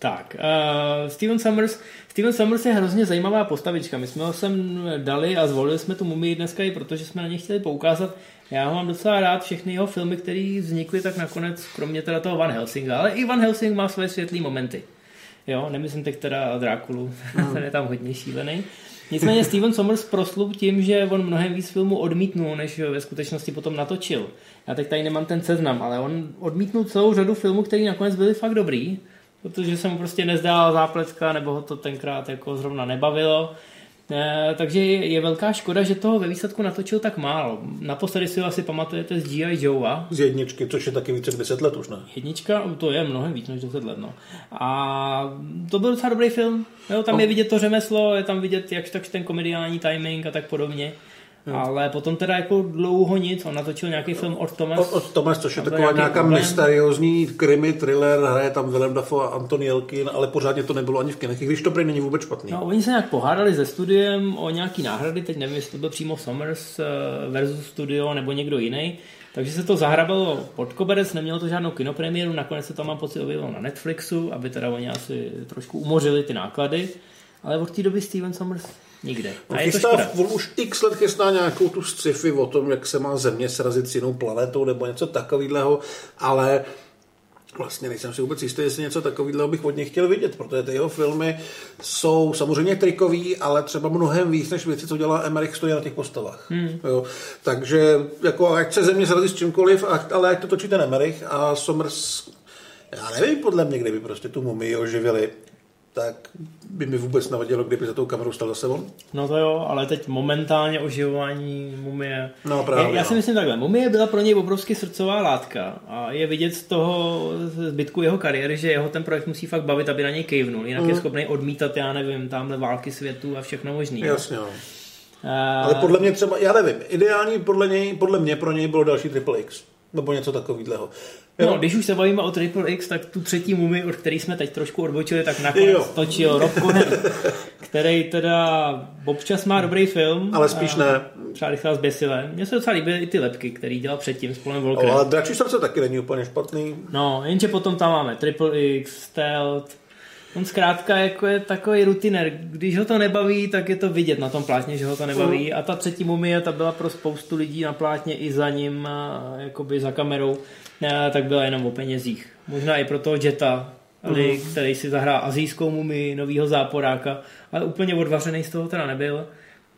Tak, uh, Steven Summers. Steven Summers je hrozně zajímavá postavička. My jsme ho sem dali a zvolili jsme tu mumii dneska i protože jsme na ně chtěli poukázat. Já ho mám docela rád, všechny jeho filmy, které vznikly, tak nakonec, kromě teda toho Van Helsinga, ale i Van Helsing má své světlé momenty. Jo, nemyslím teď teda Drákulu, mm. ten je tam hodně šílený. Nicméně Steven Sommers proslul tím, že on mnohem víc filmů odmítnul, než ve skutečnosti potom natočil. Já teď tady nemám ten seznam, ale on odmítnul celou řadu filmů, které nakonec byly fakt dobrý protože se mu prostě nezdála zápletka, nebo ho to tenkrát jako zrovna nebavilo. E, takže je, velká škoda, že toho ve výsledku natočil tak málo. Naposledy si ho asi pamatujete z G.I. Joe. Z jedničky, což je taky více než 10 let už, ne? Jednička, to je mnohem víc než 10 let, no. A to byl docela dobrý film. Jo, tam no. je vidět to řemeslo, je tam vidět jak tak ten komediální timing a tak podobně. Hmm. Ale potom teda jako dlouho nic, on natočil nějaký film od Thomas. Od, od Thomas, což je taková nějaká problém. mysteriózní krimi, thriller, hraje tam Willem Dafoe a Anton Jelkin, ale pořádně to nebylo ani v kinech, když to prý není vůbec špatný. No, oni se nějak pohádali se studiem o nějaký náhrady, teď nevím, jestli to byl přímo Summers eh, versus studio nebo někdo jiný. Takže se to zahrabalo pod koberec, nemělo to žádnou kinopremiéru, nakonec se to mám pocit objevilo na Netflixu, aby teda oni asi trošku umořili ty náklady. Ale od té doby Steven Sommers Nikde. A on, chystá, on už x let chystá nějakou tu sci-fi o tom, jak se má Země srazit s jinou planetou nebo něco takového, ale vlastně nejsem si vůbec jistý, jestli něco takového bych od něj chtěl vidět, protože ty jeho filmy jsou samozřejmě trikový, ale třeba mnohem víc než věci, co dělá Emmerich stojí na těch postavách. Hmm. Jo. Takže jako ať se země srazí s čímkoliv, ale ať to točí ten Emmerich a Somers já nevím, podle mě, kdyby prostě tu mumii oživili, tak by mi vůbec nevadilo, kdyby za tou kamerou stal zase on. No to jo, ale teď momentálně oživování mumie. No právě. Já, já si no. myslím takhle, mumie byla pro něj obrovsky srdcová látka a je vidět z toho zbytku jeho kariéry, že jeho ten projekt musí fakt bavit, aby na něj kejvnul. Jinak mm. je schopný odmítat, já nevím, tamhle války světu a všechno možný. Jasně, no. Uh... Ale podle mě třeba, já nevím, ideální podle něj, podle mě pro něj bylo další Triple X. Nebo něco takového. No, když už se bavíme o Triple X, tak tu třetí mumi, od který jsme teď trošku odbočili, tak nakonec jo. točil Rob Cohen, který teda občas má dobrý film. Ale spíš ne. Třeba rychlá zběsilé. Mně se docela líbí i ty lepky, který dělal předtím s Polem Volkerem. Ale Dračí srdce taky není úplně špatný. No, jenže potom tam máme Triple X, Stealth, On zkrátka jako je takový rutiner. Když ho to nebaví, tak je to vidět na tom plátně, že ho to nebaví. Mm. A ta třetí mumie, ta byla pro spoustu lidí na plátně i za ním, jakoby za kamerou, tak byla jenom o penězích. Možná i pro toho Jetta, ali, mm. který si zahrál azijskou mumii, novýho záporáka, ale úplně odvařený z toho teda nebyl.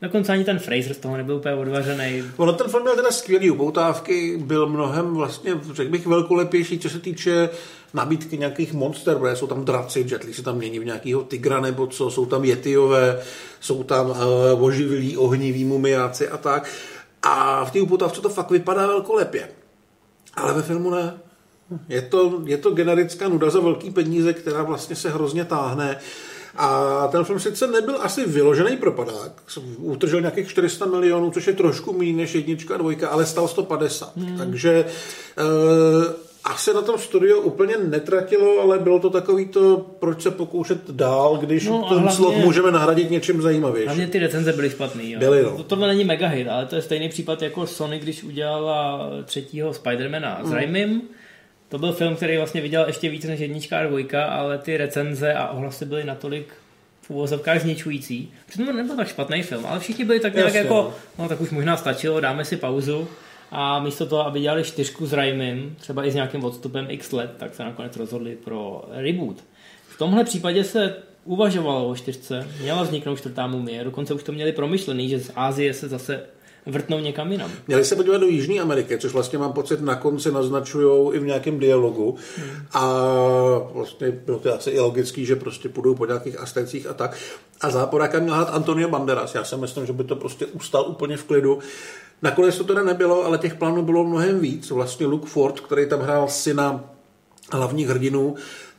Dokonce ani ten Fraser z toho nebyl úplně odvařený. Ono ten film měl teda skvělý upoutávky, byl mnohem vlastně, řekl bych, velkolepější, co se týče nabídky nějakých monster, protože jsou tam draci, Jetli se tam mění v nějakého tygra nebo co, jsou tam jetiové, jsou tam uh, oživilí ohniví mumiáci a tak. A v té upoutávce to fakt vypadá velkolepě. Ale ve filmu ne. Je to, je to generická nuda za velký peníze, která vlastně se hrozně táhne. A ten film sice nebyl asi vyložený propadák, utržel nějakých 400 milionů, což je trošku méně než jednička a dvojka, ale stal 150. Hmm. Takže e, asi na tom studio úplně netratilo, ale bylo to takový to, proč se pokoušet dál, když no, ten hlavně, slot můžeme nahradit něčím zajímavějším. Hlavně ty recenze byly špatný. Jo. Byly, no. to, tohle není mega hit, ale to je stejný případ jako Sony, když udělala třetího Spidermana s mm. Raimim. To byl film, který vlastně viděl ještě víc než jednička a dvojka, ale ty recenze a ohlasy byly natolik v úvozovkách zničující. Přitom to nebyl tak špatný film, ale všichni byli tak nějak Jasně, jako, no. no tak už možná stačilo, dáme si pauzu a místo toho, aby dělali čtyřku s Raimim, třeba i s nějakým odstupem x let, tak se nakonec rozhodli pro reboot. V tomhle případě se uvažovalo o čtyřce, měla vzniknout čtvrtá mumie, dokonce už to měli promyšlený, že z Ázie se zase vrtnou někam jinam. Měli se podívat do Jižní Ameriky, což vlastně mám pocit na konci naznačují i v nějakém dialogu. Hmm. A vlastně bylo to asi i logický, že prostě půjdou po nějakých astecích a tak. A záporáka měl hrát Antonio Banderas. Já si myslím, že by to prostě ustal úplně v klidu. Nakonec to teda nebylo, ale těch plánů bylo mnohem víc. Vlastně Luke Ford, který tam hrál syna hlavních hrdinů,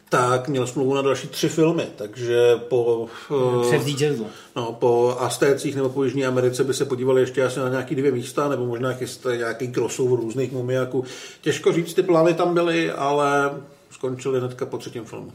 tak měl smlouvu na další tři filmy, takže po... Eh, Převzít žezlo. No, po Astécích nebo po Jižní Americe by se podívali ještě asi na nějaký dvě místa, nebo možná chysté nějaký crossover různých mumiaků. Těžko říct, ty plány tam byly, ale skončily hnedka po třetím filmu.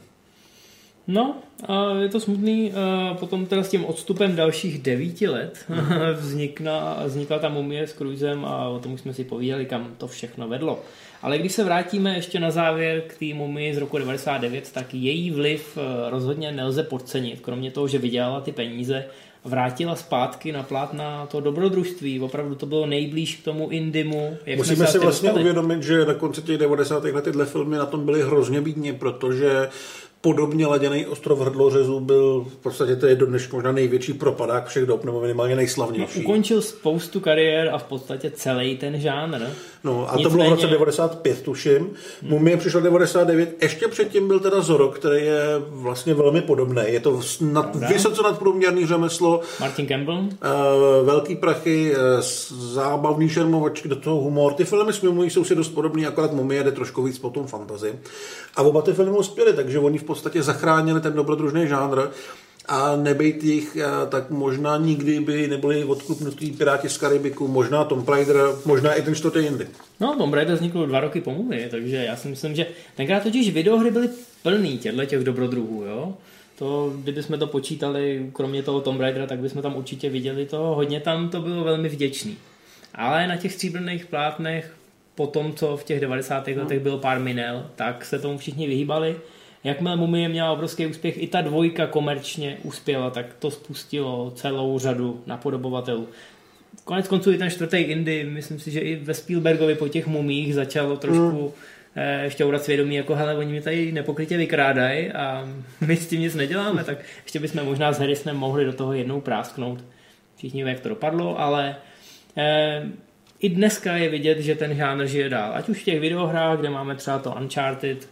No, a je to smutný. Potom teda s tím odstupem dalších devíti let vznikla, vznikla ta mumie s Cruisem a o tom už jsme si povídali, kam to všechno vedlo. Ale když se vrátíme ještě na závěr k té mumii z roku 99, tak její vliv eh, rozhodně nelze podcenit, kromě toho, že vydělala ty peníze, vrátila zpátky na na to dobrodružství. Opravdu to bylo nejblíž k tomu indimu. Jak Musíme si vlastně dostali. uvědomit, že na konci těch 90. let tyhle filmy na tom byly hrozně bídně, protože podobně laděný ostrov hrdlořezů byl v podstatě to je do dneška možná největší propadák všech dob, nebo minimálně nejslavnější. No, ukončil spoustu kariér a v podstatě celý ten žánr. No a Nicméně... to bylo v roce 95, tuším. Hmm. Mumie přišel 99, ještě předtím byl teda Zorok, který je vlastně velmi podobný. Je to nad, vysoce nadprůměrný řemeslo. Martin Campbell. Uh, velký prachy, uh, zábavný šermovačky, do toho humor. Ty filmy s Mumí jsou si dost podobný, akorát Mumie jde trošku víc po tom fantazi. A oba ty filmy uspěly, takže oni v podstatě zachránili ten dobrodružný žánr a nebejt jich, tak možná nikdy by nebyli odkupnutí Piráti z Karibiku, možná Tom Raider, možná i ten čtvrtý jindy. No, Tom Raider vznikl dva roky po Mumii, takže já si myslím, že tenkrát totiž videohry byly plný těchto těch dobrodruhů, jo. To, kdybychom to počítali, kromě toho Tom Raidera, tak bychom tam určitě viděli to, hodně tam to bylo velmi vděčný. Ale na těch stříbrných plátnech, po tom, co v těch 90. Hmm. letech byl pár minel, tak se tomu všichni vyhýbali Jakmile Mumie měla obrovský úspěch, i ta dvojka komerčně uspěla, tak to spustilo celou řadu napodobovatelů. Konec konců i ten čtvrtý Indy, myslím si, že i ve Spielbergovi po těch mumích začalo trošku mm. šťourat svědomí, jako hele, oni mi tady nepokrytě vykrádají a my s tím nic neděláme, tak ještě bychom možná s Harrisonem mohli do toho jednou prásknout. Všichni ví, jak to dopadlo, ale eh, i dneska je vidět, že ten žánr žije dál. Ať už v těch videohrách, kde máme třeba to Uncharted,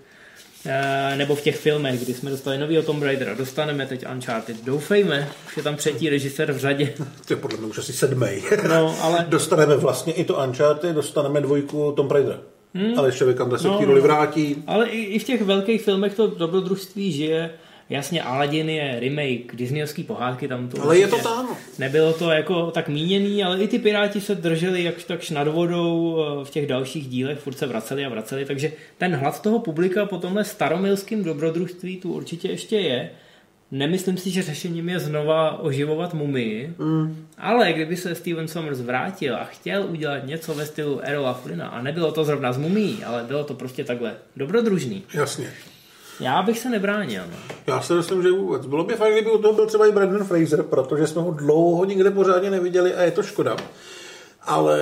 nebo v těch filmech, kdy jsme dostali nový Tomb Raider a dostaneme teď Uncharted. Doufejme, už je tam třetí režisér v řadě. To je podle mě už asi sedmý. No, ale... dostaneme vlastně i to Uncharted, dostaneme dvojku Tomb Raider. Hmm. Ale ještě Vikanda se no, roli vrátí. Ale i, i v těch velkých filmech to dobrodružství žije Jasně, Aladdin je remake Disneyovský pohádky, tam to Ale je to tam. Nebylo to jako tak míněný, ale i ty Piráti se drželi jakž takž nad vodou eh, v těch dalších dílech, furt se vraceli a vraceli, takže ten hlad toho publika po tomhle staromilském dobrodružství tu určitě ještě je. Nemyslím si, že řešením je znova oživovat mumii, mm. ale kdyby se Steven Sommers vrátil a chtěl udělat něco ve stylu Erola Flynna, a nebylo to zrovna z mumí, ale bylo to prostě takhle dobrodružný. Jasně. Já bych se nebránil. No. Já si myslím, že vůbec. Bylo by fajn, kdyby u toho byl třeba i Brandon Fraser, protože jsme ho dlouho nikde pořádně neviděli a je to škoda. ale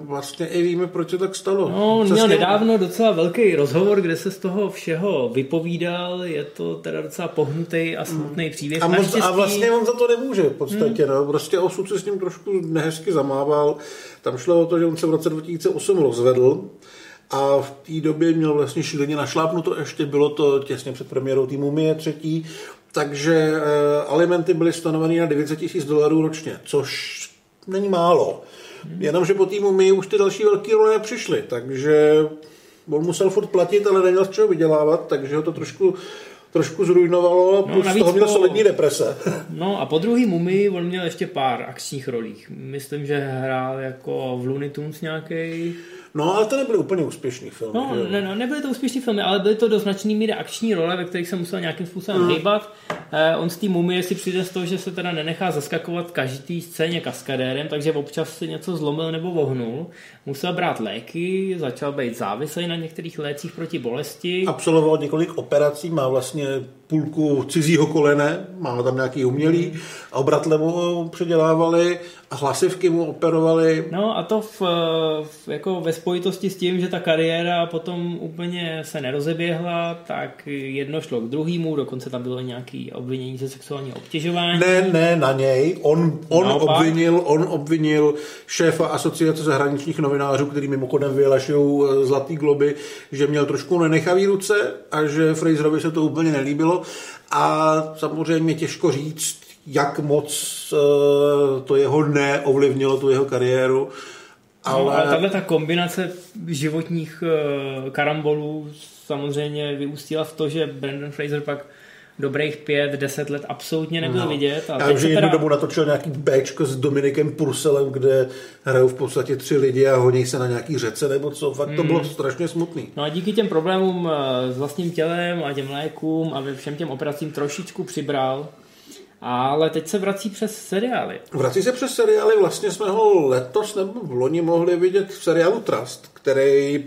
vlastně i víme, proč se tak stalo. No, on měl nedávno docela velký rozhovor, kde se z toho všeho vypovídal, je to teda docela pohnutý a smutný hmm. příběh. A, moc, a vlastně on za to nemůže v podstatě, hmm. no. prostě osud se s ním trošku nehezky zamával. Tam šlo o to, že on se v roce 2008 rozvedl, a v té době měl vlastně šíleně našlápnuto, ještě bylo to těsně před premiérou týmu Mie třetí, takže e, alimenty byly stanoveny na 900 tisíc dolarů ročně, což není málo. Jenomže po týmu my už ty další velké role nepřišly, takže on musel furt platit, ale neměl z čeho vydělávat, takže ho to trošku trošku zrujnovalo, no, plus toho měl solidní deprese. No a po druhý Mumii on měl ještě pár akčních rolích. Myslím, že hrál jako v Looney Tunes nějaký. No, ale to nebyly úplně úspěšný filmy. No, ne, no, nebyly to úspěšný filmy, ale byly to do značný míry akční role, ve kterých se musel nějakým způsobem mm. hýbat. Eh, on z té mumie si přijde z toho, že se teda nenechá zaskakovat každý scéně kaskadérem, takže občas si něco zlomil nebo vohnul. Musel brát léky, začal být závislý na některých lécích proti bolesti. Absolvoval několik operací, má vlastně půlku cizího kolene, má tam nějaký umělý, a obratle mu předělávali hlasivky mu operovali. No a to v, v, jako ve spojitosti s tím, že ta kariéra potom úplně se nerozeběhla, tak jedno šlo k druhému, dokonce tam bylo nějaký obvinění ze sexuálního obtěžování. Ne, ne, na něj. On, on, obvinil, on obvinil šéfa asociace zahraničních novinářů, který mimochodem vyhlašují eh, Zlatý globy, že měl trošku nenechavý ruce a že Fraserovi se to úplně nelíbilo. A samozřejmě těžko říct, jak moc uh, to jeho neovlivnilo tu jeho kariéru. Ale... No, ale tahle ta kombinace životních uh, karambolů samozřejmě vyústila v to, že Brandon Fraser pak dobrých pět, deset let absolutně nebyl no. vidět. A Já vím, že jednu teda... dobu natočil nějaký Bčko s Dominikem Purselem, kde hrajou v podstatě tři lidi a honí se na nějaký řece nebo co. Fakt to hmm. bylo strašně smutný. No a díky těm problémům eh, s vlastním tělem a těm lékům a všem těm operacím trošičku přibral. Ale teď se vrací přes seriály. Vrací se přes seriály, vlastně jsme ho letos nebo v loni mohli vidět v seriálu Trust, který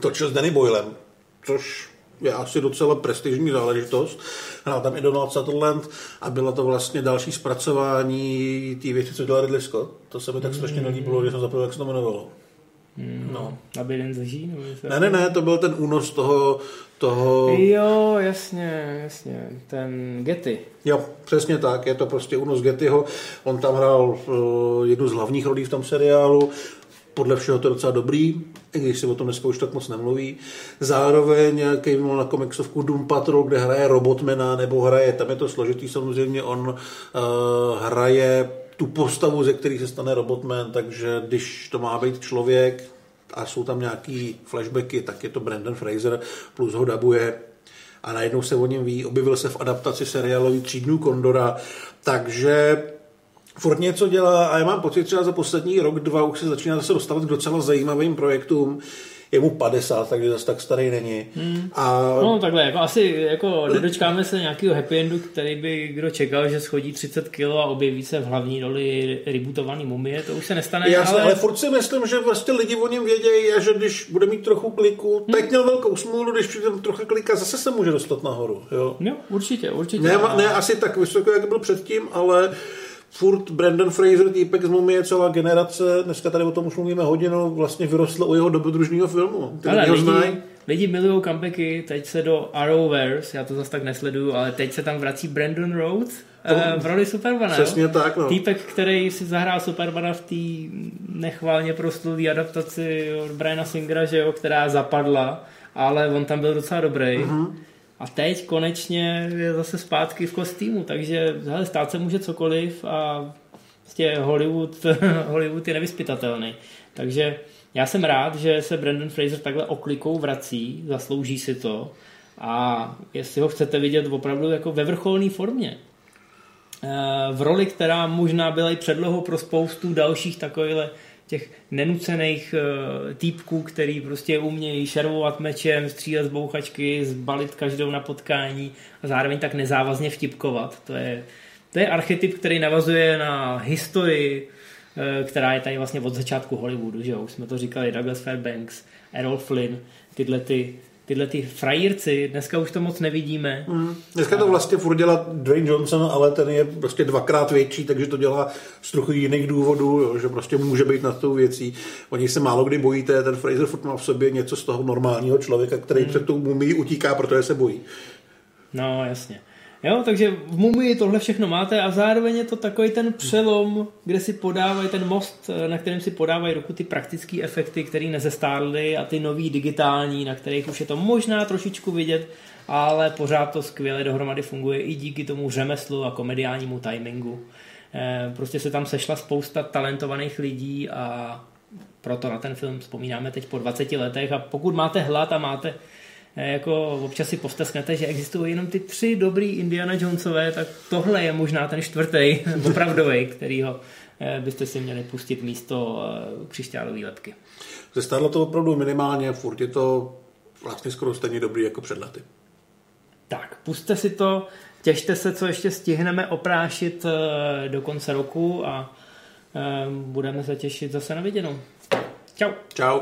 točil s Danny Boylem, což je asi docela prestižní záležitost. Hrál tam i Donald Sutherland a bylo to vlastně další zpracování té věci, co dělal Ridley Scott. To se mi tak strašně nelíbilo, že jsem zapomněl, jak se to jmenovalo. Hmm, no. Aby jeden zaží? Ne, ne, ne, to byl ten únos toho, toho... Jo, jasně, jasně, ten Getty. Jo, přesně tak, je to prostě únos Gettyho. On tam hrál uh, jednu z hlavních rolí v tom seriálu podle všeho to je docela dobrý, i když se o tom dneska už tak moc nemluví. Zároveň Kevin na komiksovku Doom Patrol, kde hraje robotmena, nebo hraje, tam je to složitý samozřejmě, on uh, hraje tu postavu, ze který se stane robotman, takže když to má být člověk a jsou tam nějaký flashbacky, tak je to Brandon Fraser, plus ho dabuje. A najednou se o něm ví, objevil se v adaptaci seriálový Třídnů Kondora, takže furt něco dělá a já mám pocit, třeba za poslední rok, dva už se začíná zase dostávat k docela zajímavým projektům. Je mu 50, takže zase tak starý není. Hmm. A... No takhle, jako asi jako nedočkáme se nějakého happy endu, který by kdo čekal, že schodí 30 kg a objeví se v hlavní roli rebootovaný mumie, to už se nestane. Jasně, ale... ale furt si myslím, že vlastně lidi o něm vědějí a že když bude mít trochu kliku, hmm. teď měl velkou smůlu, když přijde trochu klika, zase se může dostat nahoru. Jo, jo určitě, určitě. Ne, ne asi tak vysoko, jak byl předtím, ale furt Brandon Fraser, týpek z Mumie, celá generace, dneska tady o tom už mluvíme hodinu, vlastně vyrostlo u jeho dobrodružního filmu. Ale lidi, znají. lidi milují comebacky, teď se do Arrowverse, já to zase tak nesleduju, ale teď se tam vrací Brandon Rhodes to, uh, v roli Supermana. Přesně tak, no. Týpek, který si zahrál Supermana v té nechválně prostulý adaptaci od Briana Singera, že jo, která zapadla, ale on tam byl docela dobrý. Uh-huh. A teď konečně je zase zpátky v kostýmu, takže hele, stát se může cokoliv a prostě Hollywood, Hollywood je nevyspytatelný. Takže já jsem rád, že se Brandon Fraser takhle oklikou vrací, zaslouží si to a jestli ho chcete vidět opravdu jako ve vrcholné formě, eh, v roli, která možná byla i předlohou pro spoustu dalších takovýchhle těch nenucených uh, týpků, který prostě umějí šervovat mečem, střílet z bouchačky, zbalit každou na potkání a zároveň tak nezávazně vtipkovat. To je, to je archetyp, který navazuje na historii, uh, která je tady vlastně od začátku Hollywoodu, že jo? Už jsme to říkali, Douglas Fairbanks, Errol Flynn, tyhle ty tyhle ty frajírci, dneska už to moc nevidíme. Mm. Dneska to vlastně furt dělá Dwayne Johnson, ale ten je prostě dvakrát větší, takže to dělá z trochu jiných důvodů, jo, že prostě může být nad tou věcí. Oni se málo kdy bojíte, ten Fraser furt má v sobě něco z toho normálního člověka, který mm. před tou mumí utíká, protože se bojí. No, jasně. Jo, takže v Mumii tohle všechno máte a zároveň je to takový ten přelom, kde si podávají ten most, na kterém si podávají ruku ty praktické efekty, které nezestárly a ty nový digitální, na kterých už je to možná trošičku vidět, ale pořád to skvěle dohromady funguje i díky tomu řemeslu a komediálnímu timingu. Eh, prostě se tam sešla spousta talentovaných lidí a proto na ten film vzpomínáme teď po 20 letech a pokud máte hlad a máte Eh, jako občas si postesknete, že existují jenom ty tři dobrý Indiana Jonesové, tak tohle je možná ten čtvrtý, opravdový, kterýho eh, byste si měli pustit místo eh, křišťálové lepky. Zestárlo to opravdu minimálně, furt je to vlastně skoro stejně dobrý jako před lety. Tak, puste si to, těšte se, co ještě stihneme oprášit do konce roku a budeme se těšit zase na viděnou. Čau. Čau.